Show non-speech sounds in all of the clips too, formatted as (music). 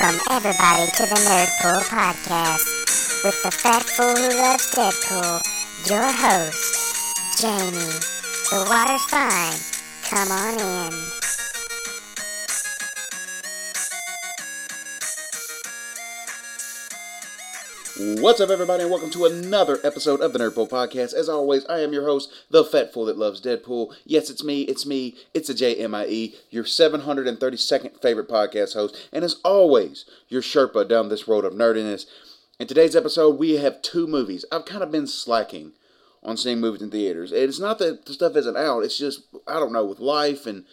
Welcome, everybody, to the Nerdpool Podcast with the fat fool who loves Deadpool, your host, Jamie. The water's fine. Come on in. What's up, everybody, and welcome to another episode of the Nerdpool Podcast. As always, I am your host, the fat fool that loves Deadpool. Yes, it's me, it's me, it's a your 732nd favorite podcast host, and as always, your Sherpa down this road of nerdiness. In today's episode, we have two movies. I've kind of been slacking on seeing movies in theaters. And it's not that the stuff isn't out, it's just, I don't know, with life and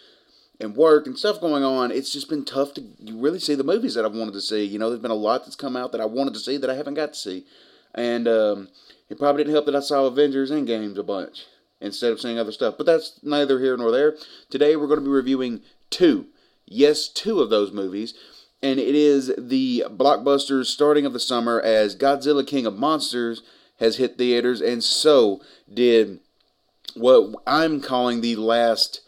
and work and stuff going on, it's just been tough to really see the movies that I've wanted to see. You know, there's been a lot that's come out that I wanted to see that I haven't got to see. And um, it probably didn't help that I saw Avengers Endgames a bunch instead of seeing other stuff. But that's neither here nor there. Today we're going to be reviewing two, yes, two of those movies. And it is the blockbusters starting of the summer as Godzilla King of Monsters has hit theaters, and so did what I'm calling the last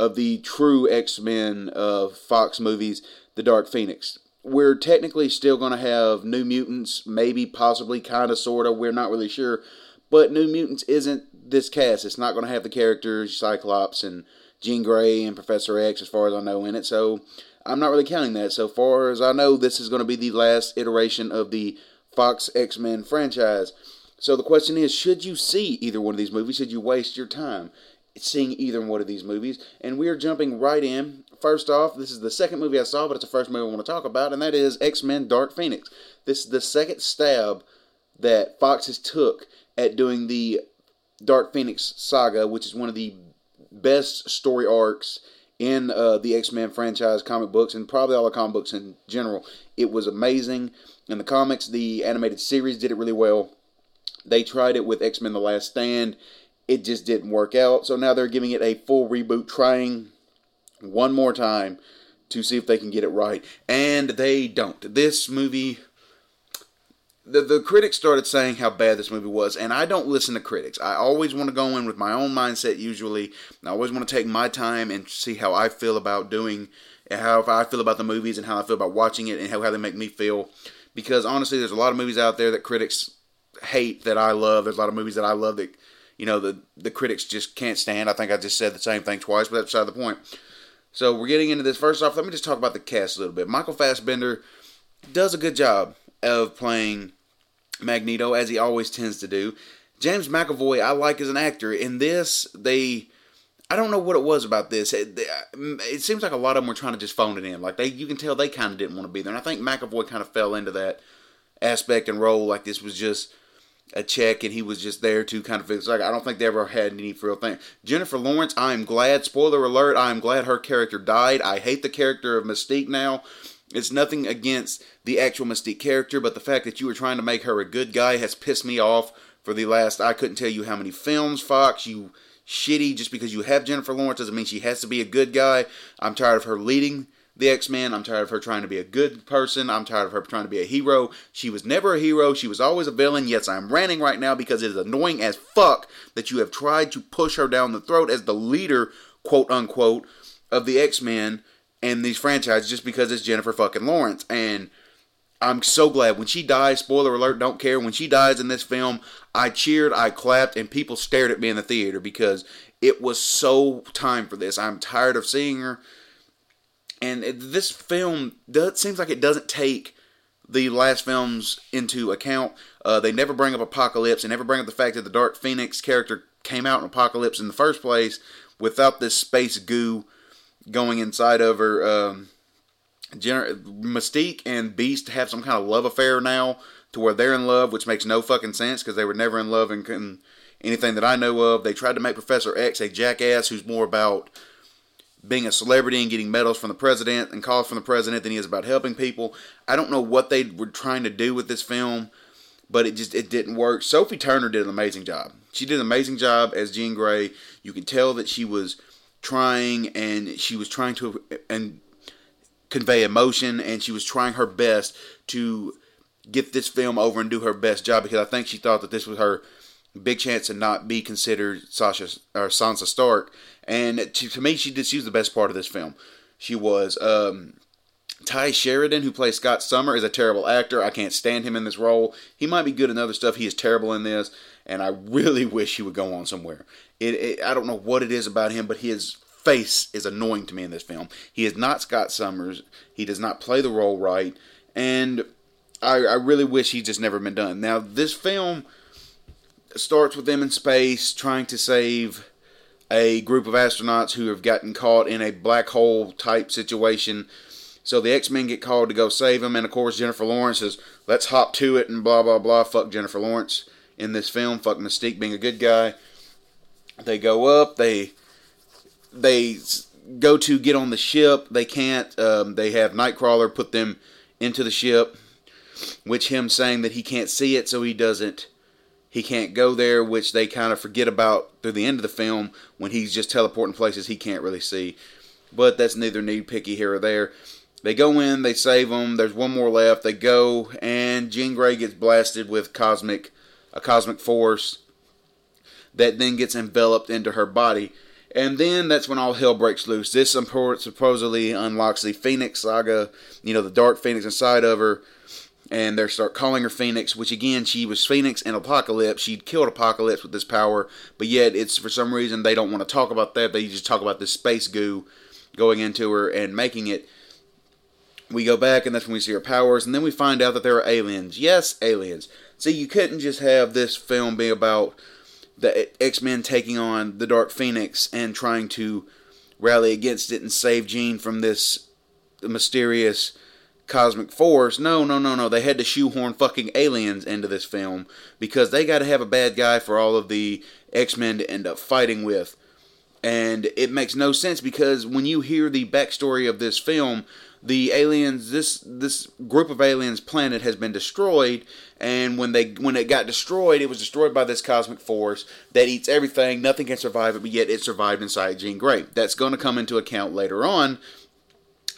of the true X Men of Fox movies, The Dark Phoenix. We're technically still going to have New Mutants, maybe, possibly, kind of, sort of. We're not really sure. But New Mutants isn't this cast. It's not going to have the characters Cyclops and Jean Grey and Professor X, as far as I know, in it. So I'm not really counting that. So far as I know, this is going to be the last iteration of the Fox X Men franchise. So the question is, should you see either one of these movies? Should you waste your time? Seeing either one of these movies. And we are jumping right in. First off, this is the second movie I saw, but it's the first movie I want to talk about, and that is X Men Dark Phoenix. This is the second stab that Fox has took at doing the Dark Phoenix saga, which is one of the best story arcs in uh, the X Men franchise comic books and probably all the comic books in general. It was amazing. In the comics, the animated series did it really well. They tried it with X Men The Last Stand it just didn't work out. So now they're giving it a full reboot, trying one more time to see if they can get it right. And they don't. This movie. The, the critics started saying how bad this movie was, and I don't listen to critics. I always want to go in with my own mindset, usually. I always want to take my time and see how I feel about doing, how I feel about the movies, and how I feel about watching it, and how, how they make me feel. Because honestly, there's a lot of movies out there that critics hate that I love. There's a lot of movies that I love that you know the the critics just can't stand. I think I just said the same thing twice, but that's beside the point. So we're getting into this. First off, let me just talk about the cast a little bit. Michael Fassbender does a good job of playing Magneto as he always tends to do. James McAvoy, I like as an actor. In this, they I don't know what it was about this. It, uh, it, seems like a lot of them were trying to just phone it in. Like they, you can tell they kind of didn't want to be there. And I think McAvoy kind of fell into that aspect and role. Like this was just a check and he was just there to kind of fix like I don't think they ever had any real thing. Jennifer Lawrence, I'm glad, spoiler alert, I'm glad her character died. I hate the character of Mystique now. It's nothing against the actual Mystique character, but the fact that you were trying to make her a good guy has pissed me off for the last I couldn't tell you how many films, Fox, you shitty just because you have Jennifer Lawrence doesn't mean she has to be a good guy. I'm tired of her leading the X Men. I'm tired of her trying to be a good person. I'm tired of her trying to be a hero. She was never a hero. She was always a villain. Yes, I'm ranting right now because it is annoying as fuck that you have tried to push her down the throat as the leader, quote unquote, of the X Men and these franchises just because it's Jennifer fucking Lawrence. And I'm so glad when she dies. Spoiler alert, don't care. When she dies in this film, I cheered, I clapped, and people stared at me in the theater because it was so time for this. I'm tired of seeing her and it, this film does, seems like it doesn't take the last films into account. Uh, they never bring up Apocalypse. They never bring up the fact that the Dark Phoenix character came out in Apocalypse in the first place without this space goo going inside of her. Um, Gener- Mystique and Beast have some kind of love affair now to where they're in love, which makes no fucking sense because they were never in love in, in anything that I know of. They tried to make Professor X a jackass who's more about being a celebrity and getting medals from the president and calls from the president than he is about helping people. I don't know what they were trying to do with this film, but it just it didn't work. Sophie Turner did an amazing job. She did an amazing job as Jean Grey. You can tell that she was trying and she was trying to and convey emotion and she was trying her best to get this film over and do her best job because I think she thought that this was her big chance to not be considered Sasha or Sansa Stark. And to, to me, she did. She was the best part of this film. She was. Um, Tye Sheridan, who plays Scott Summer, is a terrible actor. I can't stand him in this role. He might be good in other stuff. He is terrible in this, and I really (laughs) wish he would go on somewhere. It, it, I don't know what it is about him, but his face is annoying to me in this film. He is not Scott Summers. He does not play the role right, and I, I really wish he'd just never been done. Now, this film starts with them in space trying to save a group of astronauts who have gotten caught in a black hole type situation. So the X Men get called to go save them, and of course Jennifer Lawrence says, "Let's hop to it," and blah blah blah. Fuck Jennifer Lawrence in this film. Fuck Mystique being a good guy. They go up. They they go to get on the ship. They can't. Um, they have Nightcrawler put them into the ship, which him saying that he can't see it, so he doesn't he can't go there, which they kind of forget about through the end of the film when he's just teleporting places he can't really see. But that's neither need picky here or there. They go in, they save them. There's one more left. They go, and Jean Grey gets blasted with cosmic a cosmic force that then gets enveloped into her body. And then that's when all hell breaks loose. This supposedly unlocks the Phoenix saga, you know, the Dark Phoenix inside of her and they start calling her Phoenix, which again, she was Phoenix in Apocalypse. She'd killed Apocalypse with this power, but yet it's for some reason they don't want to talk about that. They just talk about this space goo going into her and making it. We go back, and that's when we see her powers, and then we find out that there are aliens. Yes, aliens. See, you couldn't just have this film be about the X Men taking on the Dark Phoenix and trying to rally against it and save Jean from this mysterious cosmic force. No, no, no, no. They had to shoehorn fucking aliens into this film because they got to have a bad guy for all of the X Men to end up fighting with. And it makes no sense because when you hear the backstory of this film, the aliens this this group of aliens planet has been destroyed and when they when it got destroyed it was destroyed by this cosmic force that eats everything nothing can survive it but yet it survived inside Jean Grey that's going to come into account later on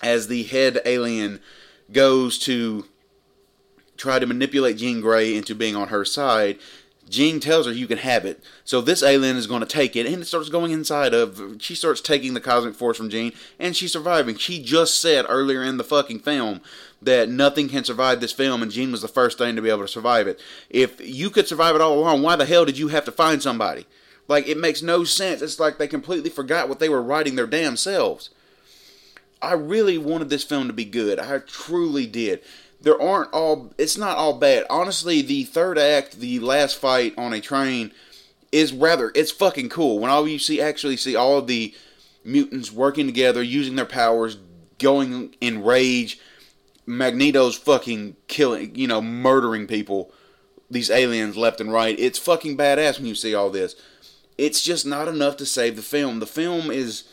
as the head alien goes to try to manipulate Jean Grey into being on her side, Jean tells her you can have it. So this alien is going to take it, and it starts going inside of. She starts taking the cosmic force from Jean, and she's surviving. She just said earlier in the fucking film that nothing can survive this film, and Jean was the first thing to be able to survive it. If you could survive it all along, why the hell did you have to find somebody? Like it makes no sense. It's like they completely forgot what they were writing their damn selves. I really wanted this film to be good. I truly did. There aren't all. It's not all bad. Honestly, the third act, the last fight on a train, is rather. It's fucking cool. When all you see actually see all of the mutants working together, using their powers, going in rage. Magneto's fucking killing, you know, murdering people, these aliens left and right. It's fucking badass when you see all this. It's just not enough to save the film. The film is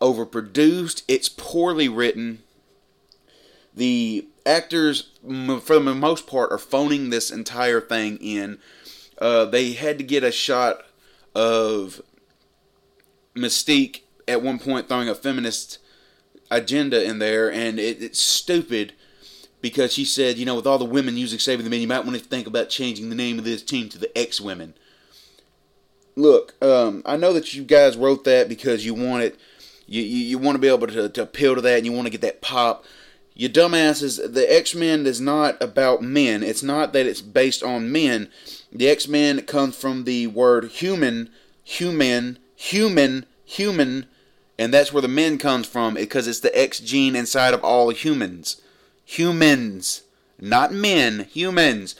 overproduced. It's poorly written. The actors, for the most part, are phoning this entire thing in. Uh, they had to get a shot of Mystique at one point throwing a feminist agenda in there, and it, it's stupid because she said, you know, with all the women using Saving the Men, you might want to think about changing the name of this team to the X Women. Look, um, I know that you guys wrote that because you wanted you, you, you want to be able to, to appeal to that and you want to get that pop. You dumbasses, the X Men is not about men. It's not that it's based on men. The X Men comes from the word human, human, human, human, and that's where the men comes from eh, because it's the X gene inside of all humans. Humans, not men, humans.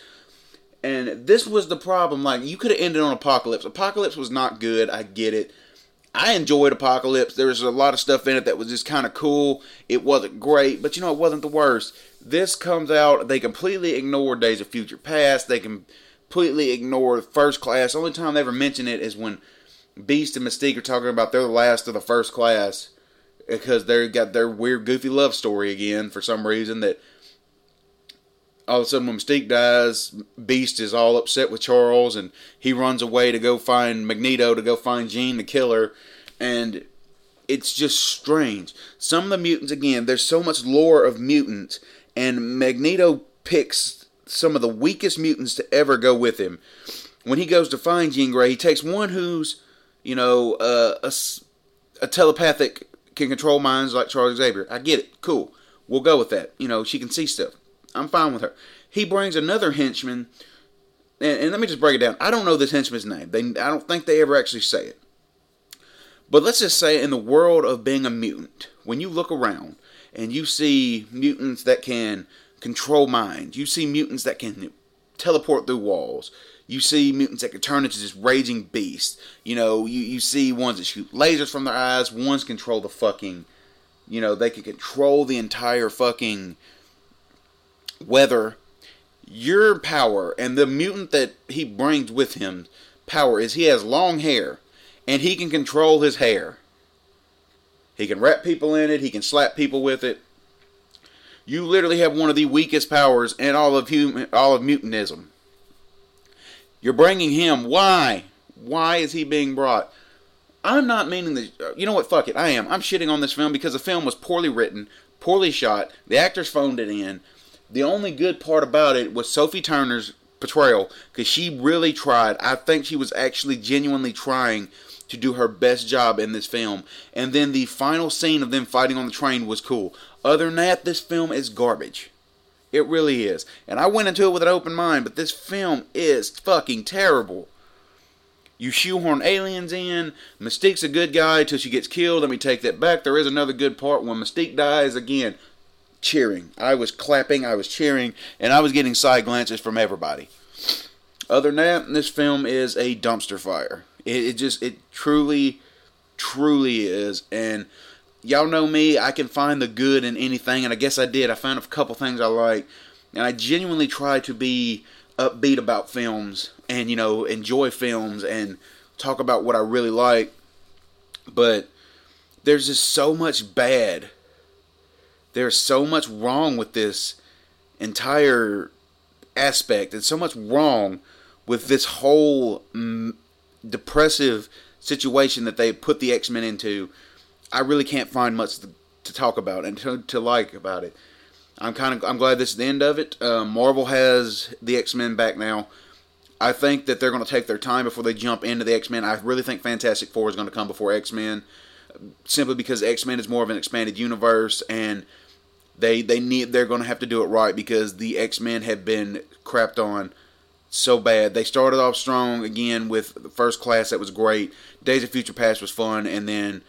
And this was the problem. Like, you could have ended on Apocalypse. Apocalypse was not good. I get it. I enjoyed Apocalypse. There was a lot of stuff in it that was just kind of cool. It wasn't great, but you know, it wasn't the worst. This comes out, they completely ignore Days of Future Past. They completely ignore First Class. Only time they ever mention it is when Beast and Mystique are talking about they're the last of the First Class because they've got their weird, goofy love story again for some reason that all of a sudden when Mystique dies, Beast is all upset with Charles and he runs away to go find Magneto to go find Jean the killer and it's just strange. Some of the mutants again, there's so much lore of mutants and Magneto picks some of the weakest mutants to ever go with him. When he goes to find Jean Grey, he takes one who's, you know, uh, a, a telepathic can control minds like Charles Xavier. I get it. Cool. We'll go with that. You know, she can see stuff. I'm fine with her. He brings another henchman, and, and let me just break it down. I don't know this henchman's name. They, I don't think they ever actually say it. But let's just say, in the world of being a mutant, when you look around and you see mutants that can control minds, you see mutants that can teleport through walls, you see mutants that can turn into just raging beasts. You know, you, you see ones that shoot lasers from their eyes, ones control the fucking, you know, they can control the entire fucking weather. Your power and the mutant that he brings with him power is he has long hair and he can control his hair. He can wrap people in it, he can slap people with it. You literally have one of the weakest powers in all of human, all of mutantism. You're bringing him. Why? Why is he being brought? I'm not meaning that. You know what? Fuck it. I am. I'm shitting on this film because the film was poorly written, poorly shot. The actors phoned it in. The only good part about it was Sophie Turner's portrayal because she really tried. I think she was actually genuinely trying to do her best job in this film. And then the final scene of them fighting on the train was cool. Other than that, this film is garbage. It really is. And I went into it with an open mind, but this film is fucking terrible. You shoehorn aliens in. Mystique's a good guy till she gets killed. Let me take that back. There is another good part when Mystique dies. Again, cheering. I was clapping, I was cheering, and I was getting side glances from everybody. Other than that, this film is a dumpster fire. It, it just, it truly, truly is. And y'all know me, I can find the good in anything, and I guess I did. I found a couple things I like, and I genuinely try to be upbeat about films and, you know, enjoy films and talk about what I really like. But there's just so much bad. There's so much wrong with this entire aspect, and so much wrong with this whole mm, depressive situation that they put the X Men into, I really can't find much to, to talk about and to, to, like about it. I'm kind of I'm glad this is the end of it. Uh, Marvel has the X Men back now. I think that they're going to take their time before they jump into the X Men. I really think Fantastic Four is going to come before X Men, simply because X Men is more of an expanded universe and they they need they're going to have to do it right because the X Men have been crapped on so bad. They started off strong again with the first class that was great. Days of Future Past was fun, and then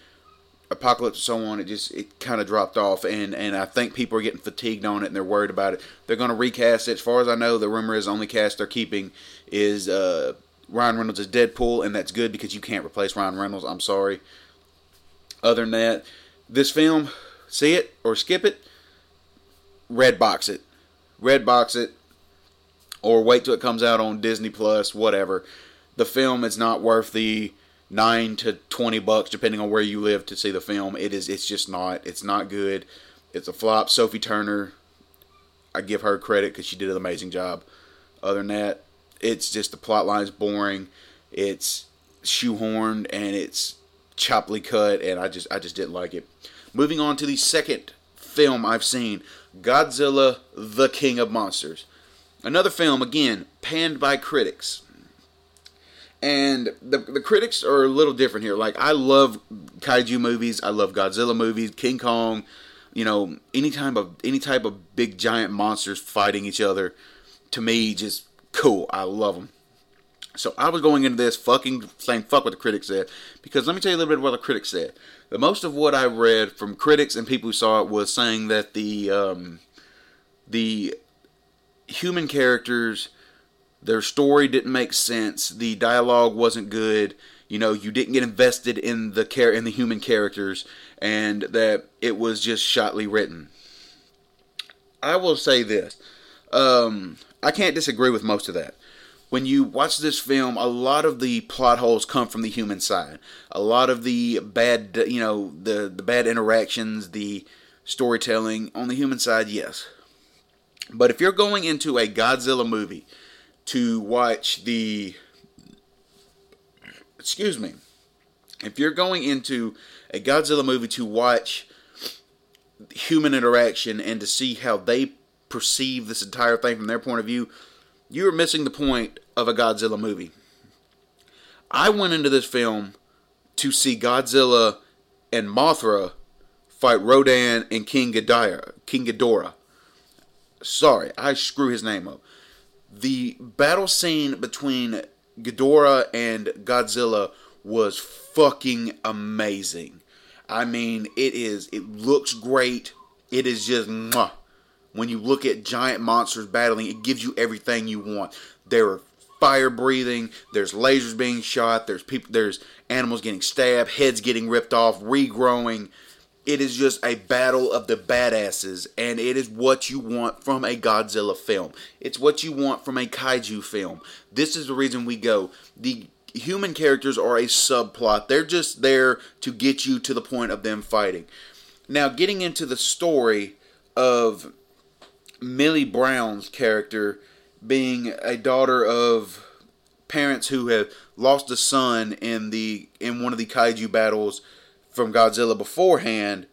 Apocalypse and so on. It just it kind of dropped off, and and I think people are getting fatigued on it, and they're worried about it. They're going to recast it. As far as I know, the rumor is only cast they're keeping is uh, Ryan Reynolds as Deadpool, and that's good because you can't replace Ryan Reynolds. I'm sorry. Other than that, this film, see it or skip it. Red box it, red box it or wait till it comes out on Disney Plus, whatever. The film is not worth the nine to twenty bucks, depending on where you live, to see the film. It is. It's just not. It's not good. It's a flop. Sophie Turner, I give her credit because she did an amazing job. Other than that, it's just the plot line's boring. It's shoehorned and it's choppily cut, and I just I just didn't like it. Moving on to the second film I've seen, Godzilla: The King of Monsters. Another film, again, panned by critics. And the, the critics are a little different here. Like, I love kaiju movies, I love Godzilla movies, King Kong, you know, any type of any type of big giant monsters fighting each other. To me, just cool. I love them. So I was going into this fucking saying fuck what the critics said because let me tell you a little bit what the critics said. The most of what I read from critics and people who saw it was saying that the um, the human characters, their story didn't make sense, the dialogue wasn't good, you know, you didn't get invested in the care in the human characters, and that it was just shotly written. I will say this. Um, I can't disagree with most of that. When you watch this film, a lot of the plot holes come from the human side. A lot of the bad, you know, the the bad interactions, the storytelling on the human side, yes. But if you're going into a Godzilla movie to watch the excuse me, if you're going into a Godzilla movie to watch human interaction and to see how they perceive this entire thing from their point of view, you are missing the point of a Godzilla movie. I went into this film to see Godzilla and Mothra fight Rodan and King Ghidorah. King Ghidorah. Sorry, I screw his name up. The battle scene between Ghidorah and Godzilla was fucking amazing. I mean, it is. It looks great. It is just mwah. When you look at giant monsters battling, it gives you everything you want. There are fire breathing. There's lasers being shot. There's people. There's animals getting stabbed. Heads getting ripped off. Regrowing. It is just a battle of the badasses, and it is what you want from a Godzilla film. It's what you want from a kaiju film. This is the reason we go. The human characters are a subplot. They're just there to get you to the point of them fighting. Now, getting into the story of Millie Brown's character being a daughter of parents who have lost a son in the in one of the kaiju battles from Godzilla beforehand.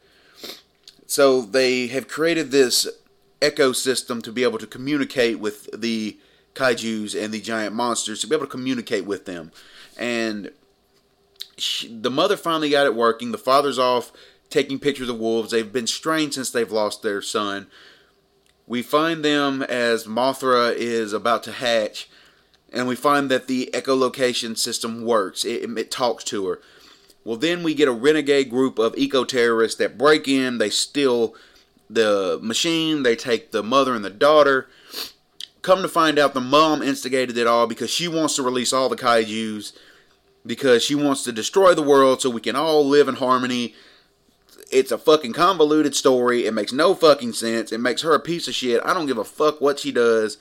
So they have created this ecosystem to be able to communicate with the kaiju's and the giant monsters to be able to communicate with them. And she, the mother finally got it working. The father's off taking pictures of wolves. They've been strained since they've lost their son. We find them as Mothra is about to hatch, and we find that the echolocation system works. It, it talks to her. Well, then we get a renegade group of eco terrorists that break in, they steal the machine, they take the mother and the daughter. Come to find out, the mom instigated it all because she wants to release all the kaijus because she wants to destroy the world so we can all live in harmony. It's a fucking convoluted story. It makes no fucking sense. It makes her a piece of shit. I don't give a fuck what she does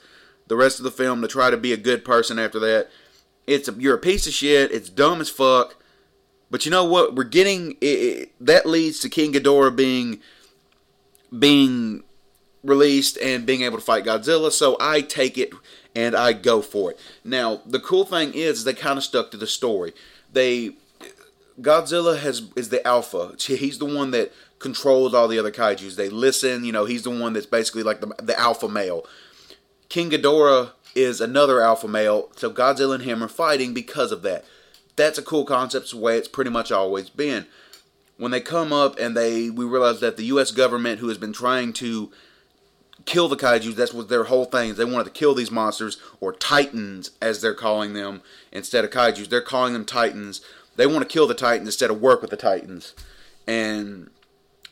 the rest of the film to try to be a good person after that. It's a, you're a piece of shit. It's dumb as fuck. But you know what? We're getting it, it, that leads to King Ghidorah being being released and being able to fight Godzilla. So I take it and I go for it. Now the cool thing is they kind of stuck to the story. They Godzilla has is the alpha. He's the one that controls all the other kaiju's. They listen. You know, he's the one that's basically like the the alpha male. King Ghidorah is another alpha male. So Godzilla and him are fighting because of that. That's a cool concept. It's the way it's pretty much always been. When they come up and they we realize that the U.S. government, who has been trying to kill the kaiju. That's what their whole thing is. They wanted to kill these monsters, or titans, as they're calling them, instead of kaiju. They're calling them titans. They want to kill the titans instead of work with the titans. And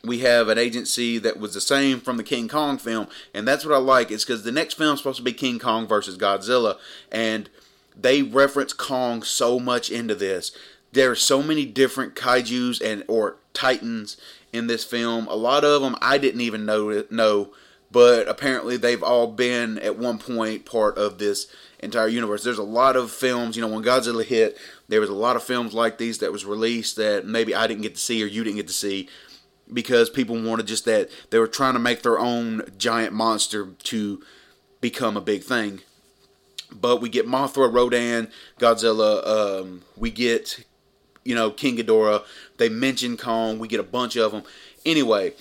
we have an agency that was the same from the King Kong film, and that's what I like. Is because the next film is supposed to be King Kong versus Godzilla, and they reference Kong so much into this. There are so many different kaiju's and or titans in this film. A lot of them I didn't even know know but apparently they've all been at one point part of this entire universe. There's a lot of films, you know, when Godzilla hit, there was a lot of films like these that was released that maybe I didn't get to see or you didn't get to see because people wanted just that they were trying to make their own giant monster to become a big thing. But we get Mothra, Rodan, Godzilla, um, we get you know King Ghidorah. They mention Kong. We get a bunch of them. Anyway,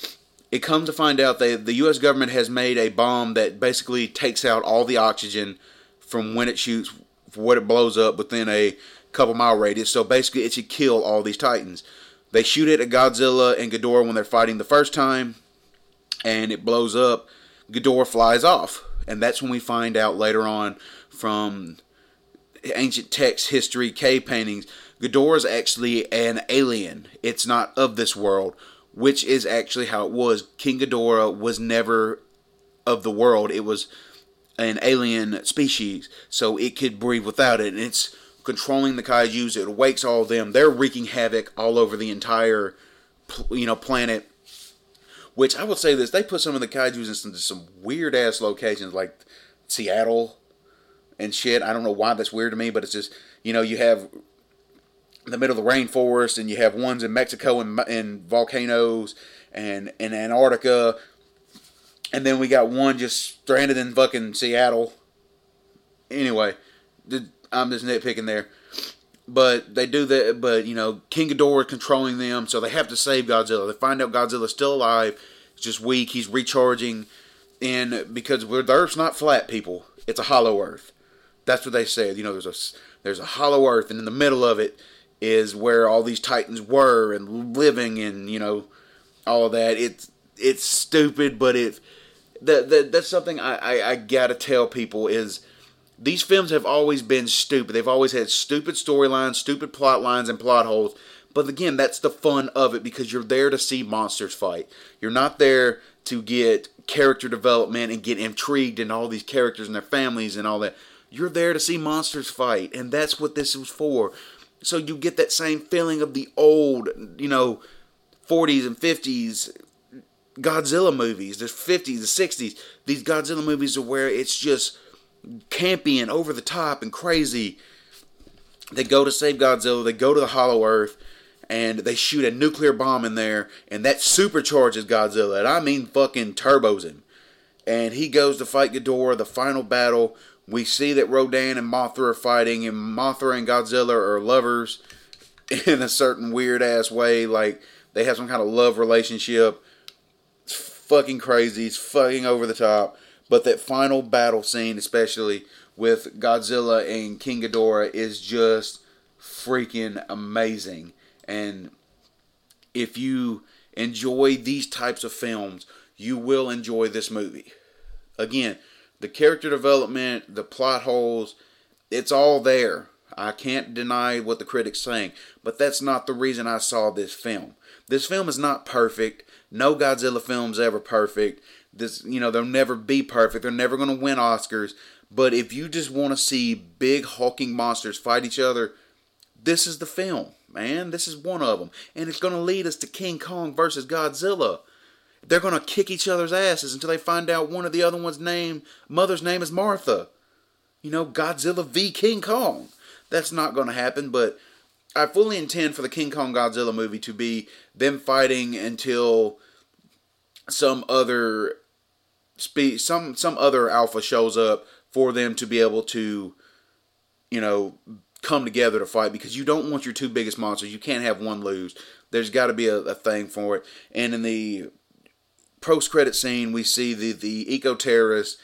it comes to find out that the U.S. government has made a bomb that basically takes out all the oxygen from when it shoots for what it blows up within a couple mile radius. So basically, it should kill all these titans. They shoot it at Godzilla and Ghidorah when they're fighting the first time, and it blows up. Ghidorah flies off, and that's when we find out later on from ancient text, history, cave paintings. Ghidorah is actually an alien. It's not of this world which is actually how it was. King Ghidorah was never of the world. It was an alien species, so it could breathe without it. And it's controlling the kaiju's. It wakes all of them. They're wreaking havoc all over the entire, you know, planet. Which I would say this: they put some of the kaiju's in some, some weird ass locations, like Seattle and shit. I don't know why that's weird to me, but it's just you know you have the middle of the rainforest, and you have ones in Mexico and, and volcanoes and in Antarctica, and then we got one just stranded in fucking Seattle. Anyway, I'm just nitpicking there. But they do that. But you know, King Ghidorah controlling them, so they have to save Godzilla. They find out Godzilla's still alive. He's just weak. He's recharging, and because the Earth's not flat, people, it's a hollow Earth. That's what they said. You know, there's a there's a hollow Earth, and in the middle of it is where all these titans were and living and you know all of that it's it's stupid, but it that, that that's something I, I, I gotta tell people is these films have always been stupid. They've always had stupid storylines, stupid plot lines, and plot holes. But again, that's the fun of it because you're there to see monsters fight. You're not there to get character development and get intrigued in all these characters and their families and all that. You're there to see monsters fight, and that's what this was for. So you get that same feeling of the old, you know, 40s and 50s Godzilla movies, the 50s, the 60s. These Godzilla movies are where it's just campy and over the top and crazy. They go to save Godzilla, they go to the Hollow Earth, and they shoot a nuclear bomb in there, and that supercharges Godzilla. And I mean fucking turbos him. And he goes to fight Ghidorah, the final battle. We see that Rodan and Mothra are fighting, and Mothra and Godzilla are lovers (laughs) in a certain weird ass way. Like they have some kind of love relationship. Fucking crazy. It's fucking over the top. But that final battle scene, especially with Godzilla and King Ghidorah, is just freaking amazing. And if you enjoy these types of films, you will enjoy this movie. Again, the character development, the plot holes, it's all there. I can't deny what the critics saying, but that's not the reason I saw this film. This film is not perfect. No Godzilla film's ever perfect. This, you know, they'll never be perfect. They're never going to win Oscars. But if you just want to see big hulking monsters fight each other, this is the film man. This is one of them. And it's going to lead us to King Kong versus Godzilla. They're going to kick each other's asses until they find out one of the other one's name, mother's name is Martha. You know, Godzilla v King Kong. That's not going to happen, but I fully intend for the King Kong Godzilla movie to be them fighting until some other spe- some some other alpha shows up for them to be able to you know come together to fight because you don't want your two biggest monsters. You can't have one lose. There's got to be a, a, thing for it. And in the post credit scene, we see the the eco terrorists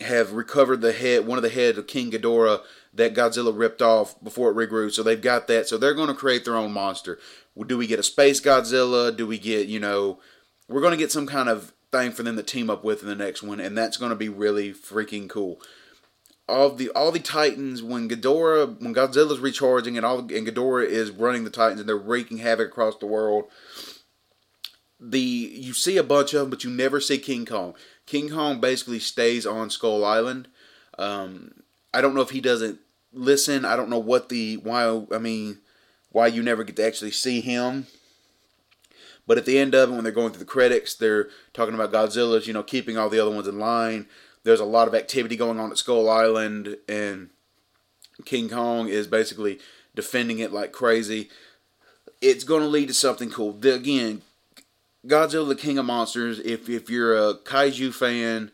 have recovered the head, one of the head of King Ghidorah that Godzilla ripped off before it regrew. So they've got that. So they're going to create their own monster. Do we get a space Godzilla? Do we get you know? We're going to get some kind of thing for them to team up with in the next one, and that's going to be really freaking cool all the all the Titans when Ghidorah when Godzilla's recharging and all and Ghidorah is running the Titans and they're wreaking havoc across the world. The you see a bunch of them, but you never see King Kong. King Kong basically stays on Skull Island. Um, I don't know if he doesn't listen. I don't know what the why. I mean, why you never get to actually see him. But at the end of it, when they're going through the credits, they're talking about Godzilla's, you know, keeping all the other ones in line there's a lot of activity going on at Skull Island, and King Kong is basically defending it like crazy. It's going to lead to something cool. The, again, Godzilla, the King of Monsters. If if you're a kaiju fan,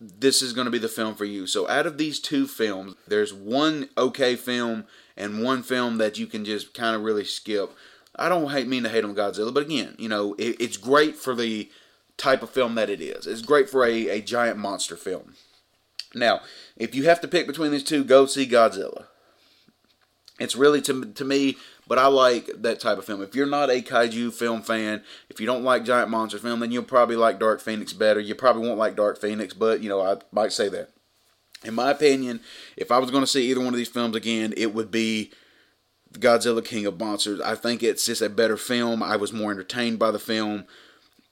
this is going to be the film for you. So out of these two films, there's one okay film and one film that you can just kind of really skip. I don't hate mean to hate on Godzilla, but again, you know, it, it's great for the type of film that it is. It's great for a, a giant monster film. Now, if you have to pick between these two, go see Godzilla. It's really to to me, but I like that type of film. If you're not a kaiju film fan, if you don't like giant monster film, then you'll probably like Dark Phoenix better. You probably won't like Dark Phoenix, but you know I might say that. In my opinion, if I was going to see either one of these films again, it would be Godzilla King of Monsters. I think it's just a better film. I was more entertained by the film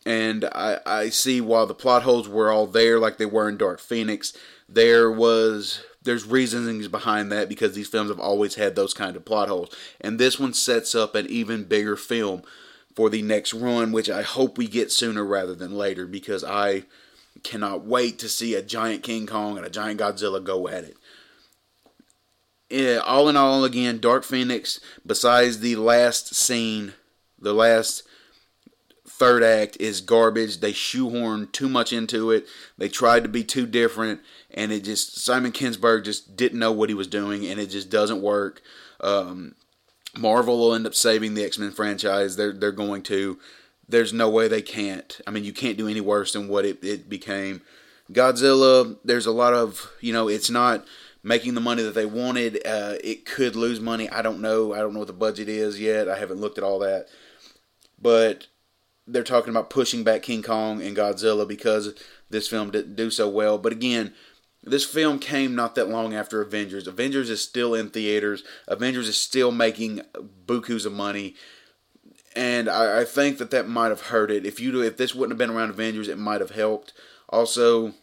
and I, I see while the plot holes were all there like they were in Dark Phoenix, there was there's reasonings behind that because these films have always had those kind of plot holes. And this one sets up an even bigger film for the next run, which I hope we get sooner rather than later because I cannot wait to see a giant King Kong and a giant Godzilla go at it. Yeah, all in all, again, Dark Phoenix, besides the last scene, the last third act is garbage. They shoehorned too much into it. They tried to be too different, and it just Simon Kinberg just didn't know what he was doing, and it just doesn't work. Um, Marvel will end up saving the X Men franchise. They're they're going to. There's no way they can't. I mean, you can't do any worse than what it, it became. Godzilla. There's a lot of you know. It's not making the money that they wanted. Uh, it could lose money. I don't know. I don't know what the budget is yet. I haven't looked at all that. But they're talking about pushing back King Kong and Godzilla because this film didn't do so well. But again, this film came not that long after Avengers. Avengers is still in theaters. Avengers is still making bukus of money, and I, I think that that might have hurt it. If you do, if this wouldn't have been around Avengers, it might have helped. Also,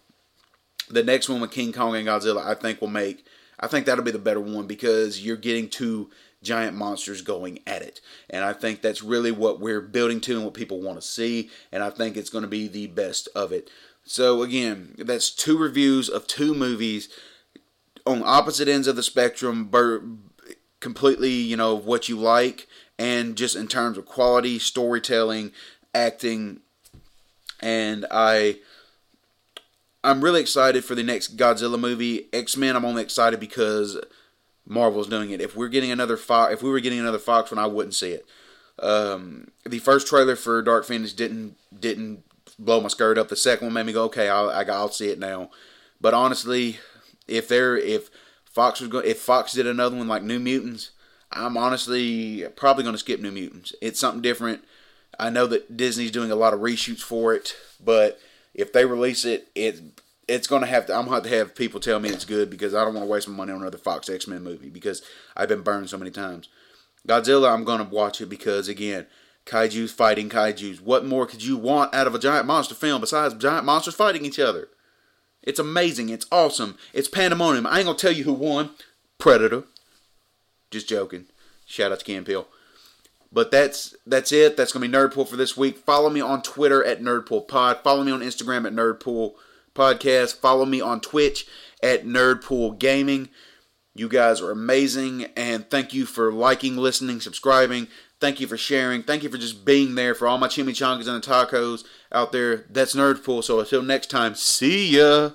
the next one with King Kong and Godzilla, I think will make. I think that'll be the better one because you're getting two giant monsters going at it. And I think that's really what we're building to and what people want to see. And I think it's going to be the best of it. So, again, that's two reviews of two movies on opposite ends of the spectrum, completely, you know, what you like, and just in terms of quality, storytelling, acting. And I. I'm really excited for the next Godzilla movie. X Men, I'm only excited because Marvel's doing it. If we're getting another Fox, if we were getting another Fox one, I wouldn't see it. Um, the first trailer for Dark Phoenix didn't didn't blow my skirt up. The second one made me go, okay, I'll I'll see it now. But honestly, if they're if Fox was going, if Fox did another one like New Mutants, I'm honestly probably going to skip New Mutants. It's something different. I know that Disney's doing a lot of reshoots for it, but if they release it, it it's gonna have to. I'm gonna have to have people tell me it's good because I don't want to waste my money on another Fox X Men movie because I've been burned so many times. Godzilla, I'm gonna watch it because again, kaiju's fighting kaiju's. What more could you want out of a giant monster film besides giant monsters fighting each other? It's amazing. It's awesome. It's pandemonium. I ain't gonna tell you who won. Predator. Just joking. Shout out to Ken Peel. But that's that's it. That's gonna be Nerdpool for this week. Follow me on Twitter at NerdpoolPod. Follow me on Instagram at Nerdpool podcast. Follow me on Twitch at Nerdpool Gaming. You guys are amazing, and thank you for liking, listening, subscribing. Thank you for sharing. Thank you for just being there for all my chimichangas and the tacos out there. That's Nerdpool. So until next time, see ya.